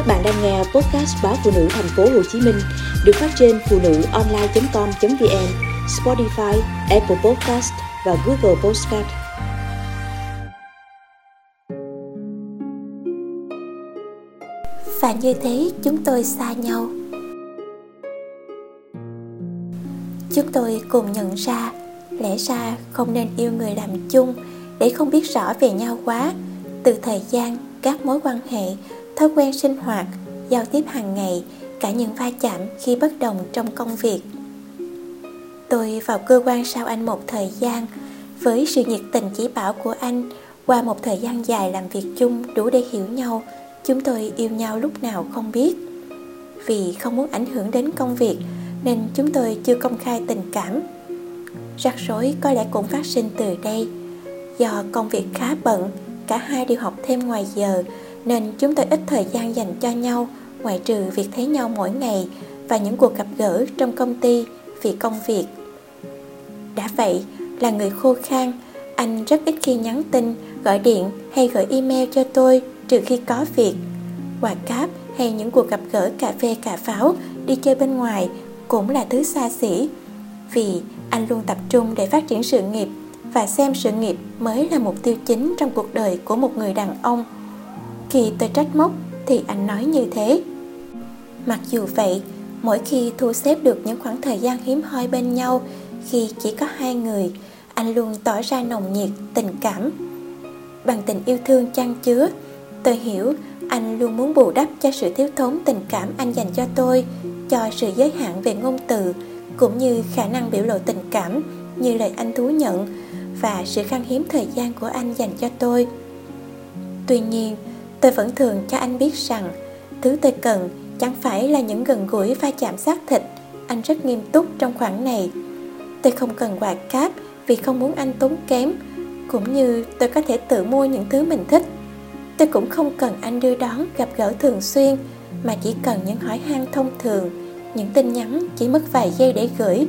Các bạn đang nghe podcast báo phụ nữ thành phố Hồ Chí Minh được phát trên phụ nữ online.com.vn, Spotify, Apple Podcast và Google Podcast. Và như thế chúng tôi xa nhau. Chúng tôi cùng nhận ra lẽ ra không nên yêu người làm chung để không biết rõ về nhau quá từ thời gian các mối quan hệ thói quen sinh hoạt, giao tiếp hàng ngày, cả những va chạm khi bất đồng trong công việc. Tôi vào cơ quan sau anh một thời gian, với sự nhiệt tình chỉ bảo của anh, qua một thời gian dài làm việc chung đủ để hiểu nhau, chúng tôi yêu nhau lúc nào không biết. Vì không muốn ảnh hưởng đến công việc, nên chúng tôi chưa công khai tình cảm. Rắc rối có lẽ cũng phát sinh từ đây. Do công việc khá bận, cả hai đều học thêm ngoài giờ nên chúng tôi ít thời gian dành cho nhau, ngoại trừ việc thấy nhau mỗi ngày và những cuộc gặp gỡ trong công ty vì công việc. Đã vậy, là người khô khan, anh rất ít khi nhắn tin, gọi điện hay gửi email cho tôi trừ khi có việc. Quà cáp hay những cuộc gặp gỡ cà phê cà pháo, đi chơi bên ngoài cũng là thứ xa xỉ, vì anh luôn tập trung để phát triển sự nghiệp và xem sự nghiệp mới là mục tiêu chính trong cuộc đời của một người đàn ông khi tôi trách móc thì anh nói như thế. Mặc dù vậy, mỗi khi thu xếp được những khoảng thời gian hiếm hoi bên nhau, khi chỉ có hai người, anh luôn tỏ ra nồng nhiệt, tình cảm. Bằng tình yêu thương chăn chứa, tôi hiểu anh luôn muốn bù đắp cho sự thiếu thốn tình cảm anh dành cho tôi, cho sự giới hạn về ngôn từ, cũng như khả năng biểu lộ tình cảm như lời anh thú nhận và sự khan hiếm thời gian của anh dành cho tôi. Tuy nhiên tôi vẫn thường cho anh biết rằng, thứ tôi cần chẳng phải là những gần gũi va chạm xác thịt. Anh rất nghiêm túc trong khoảng này. Tôi không cần quà cáp vì không muốn anh tốn kém, cũng như tôi có thể tự mua những thứ mình thích. Tôi cũng không cần anh đưa đón gặp gỡ thường xuyên, mà chỉ cần những hỏi han thông thường, những tin nhắn chỉ mất vài giây để gửi.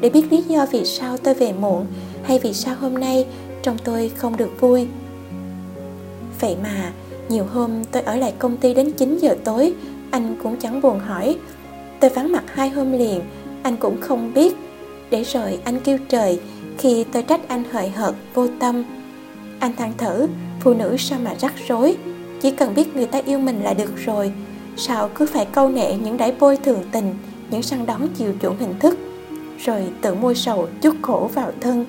Để biết lý do vì sao tôi về muộn hay vì sao hôm nay trong tôi không được vui. Vậy mà nhiều hôm tôi ở lại công ty đến 9 giờ tối Anh cũng chẳng buồn hỏi. Tôi vắng mặt hai hôm liền Anh cũng không biết. Để rồi anh kêu trời Khi tôi trách anh hời hợt, vô tâm. Anh than thở Phụ nữ sao mà rắc rối? Chỉ cần biết người ta yêu mình là được rồi. Sao cứ phải câu nệ những đáy bôi thường tình Những săn đón chiều chuộng hình thức? Rồi tự mua sầu chút khổ vào thân.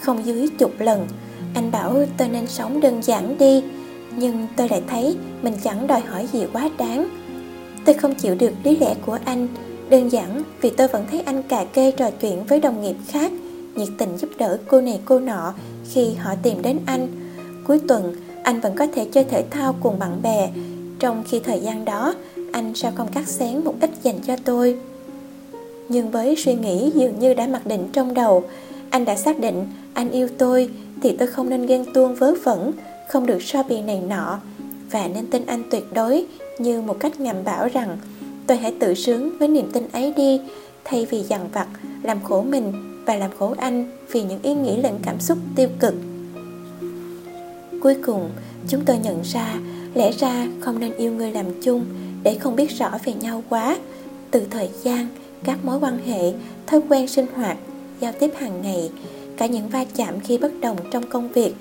Không dưới chục lần Anh bảo tôi nên sống đơn giản đi nhưng tôi lại thấy mình chẳng đòi hỏi gì quá đáng. Tôi không chịu được lý lẽ của anh. Đơn giản vì tôi vẫn thấy anh cà kê trò chuyện với đồng nghiệp khác, nhiệt tình giúp đỡ cô này cô nọ khi họ tìm đến anh. Cuối tuần, anh vẫn có thể chơi thể thao cùng bạn bè. Trong khi thời gian đó, anh sao không cắt xén một ít dành cho tôi? Nhưng với suy nghĩ dường như đã mặc định trong đầu, anh đã xác định anh yêu tôi thì tôi không nên ghen tuông vớ vẩn không được so bì này nọ. Và nên tin anh tuyệt đối, như một cách ngầm bảo rằng, tôi hãy tự sướng với niềm tin ấy đi, thay vì dằn vặt, làm khổ mình và làm khổ anh vì những ý nghĩ lẫn cảm xúc tiêu cực. Cuối cùng, chúng tôi nhận ra, lẽ ra không nên yêu người làm chung để không biết rõ về nhau quá. Từ thời gian, các mối quan hệ, thói quen sinh hoạt, giao tiếp hàng ngày, cả những va chạm khi bất đồng trong công việc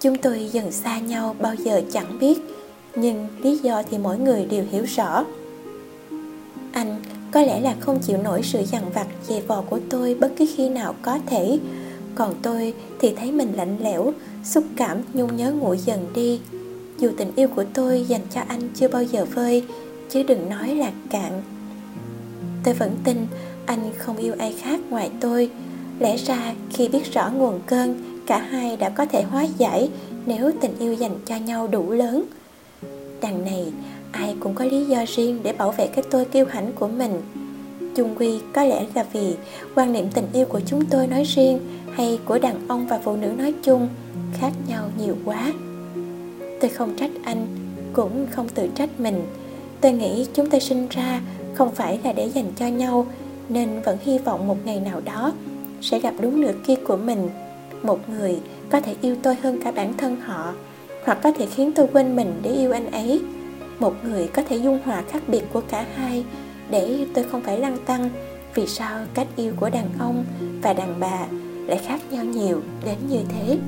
Chúng tôi dần xa nhau bao giờ chẳng biết Nhưng lý do thì mỗi người đều hiểu rõ. Anh có lẽ là không chịu nổi sự dằn vặt dày vò của tôi bất cứ khi nào có thể. Còn tôi thì thấy mình lạnh lẽo, xúc cảm nhung nhớ nguội dần đi. Dù tình yêu của tôi dành cho anh chưa bao giờ vơi Chứ đừng nói là cạn. Tôi vẫn tin anh không yêu ai khác ngoài tôi. Lẽ ra khi biết rõ nguồn cơn cả hai đã có thể hóa giải nếu tình yêu dành cho nhau đủ lớn. Đằng này, ai cũng có lý do riêng để bảo vệ cái tôi kiêu hãnh của mình. Chung quy, có lẽ là vì quan niệm tình yêu của chúng tôi nói riêng hay của đàn ông và phụ nữ nói chung khác nhau nhiều quá. Tôi không trách anh, cũng không tự trách mình. Tôi nghĩ chúng tôi sinh ra không phải là để dành cho nhau, nên vẫn hy vọng một ngày nào đó sẽ gặp đúng nửa kia của mình một người có thể yêu tôi hơn cả bản thân họ, hoặc có thể khiến tôi quên mình để yêu anh ấy. Một người có thể dung hòa khác biệt của cả hai để tôi không phải lăng tăng, vì sao cách yêu của đàn ông và đàn bà lại khác nhau nhiều đến như thế?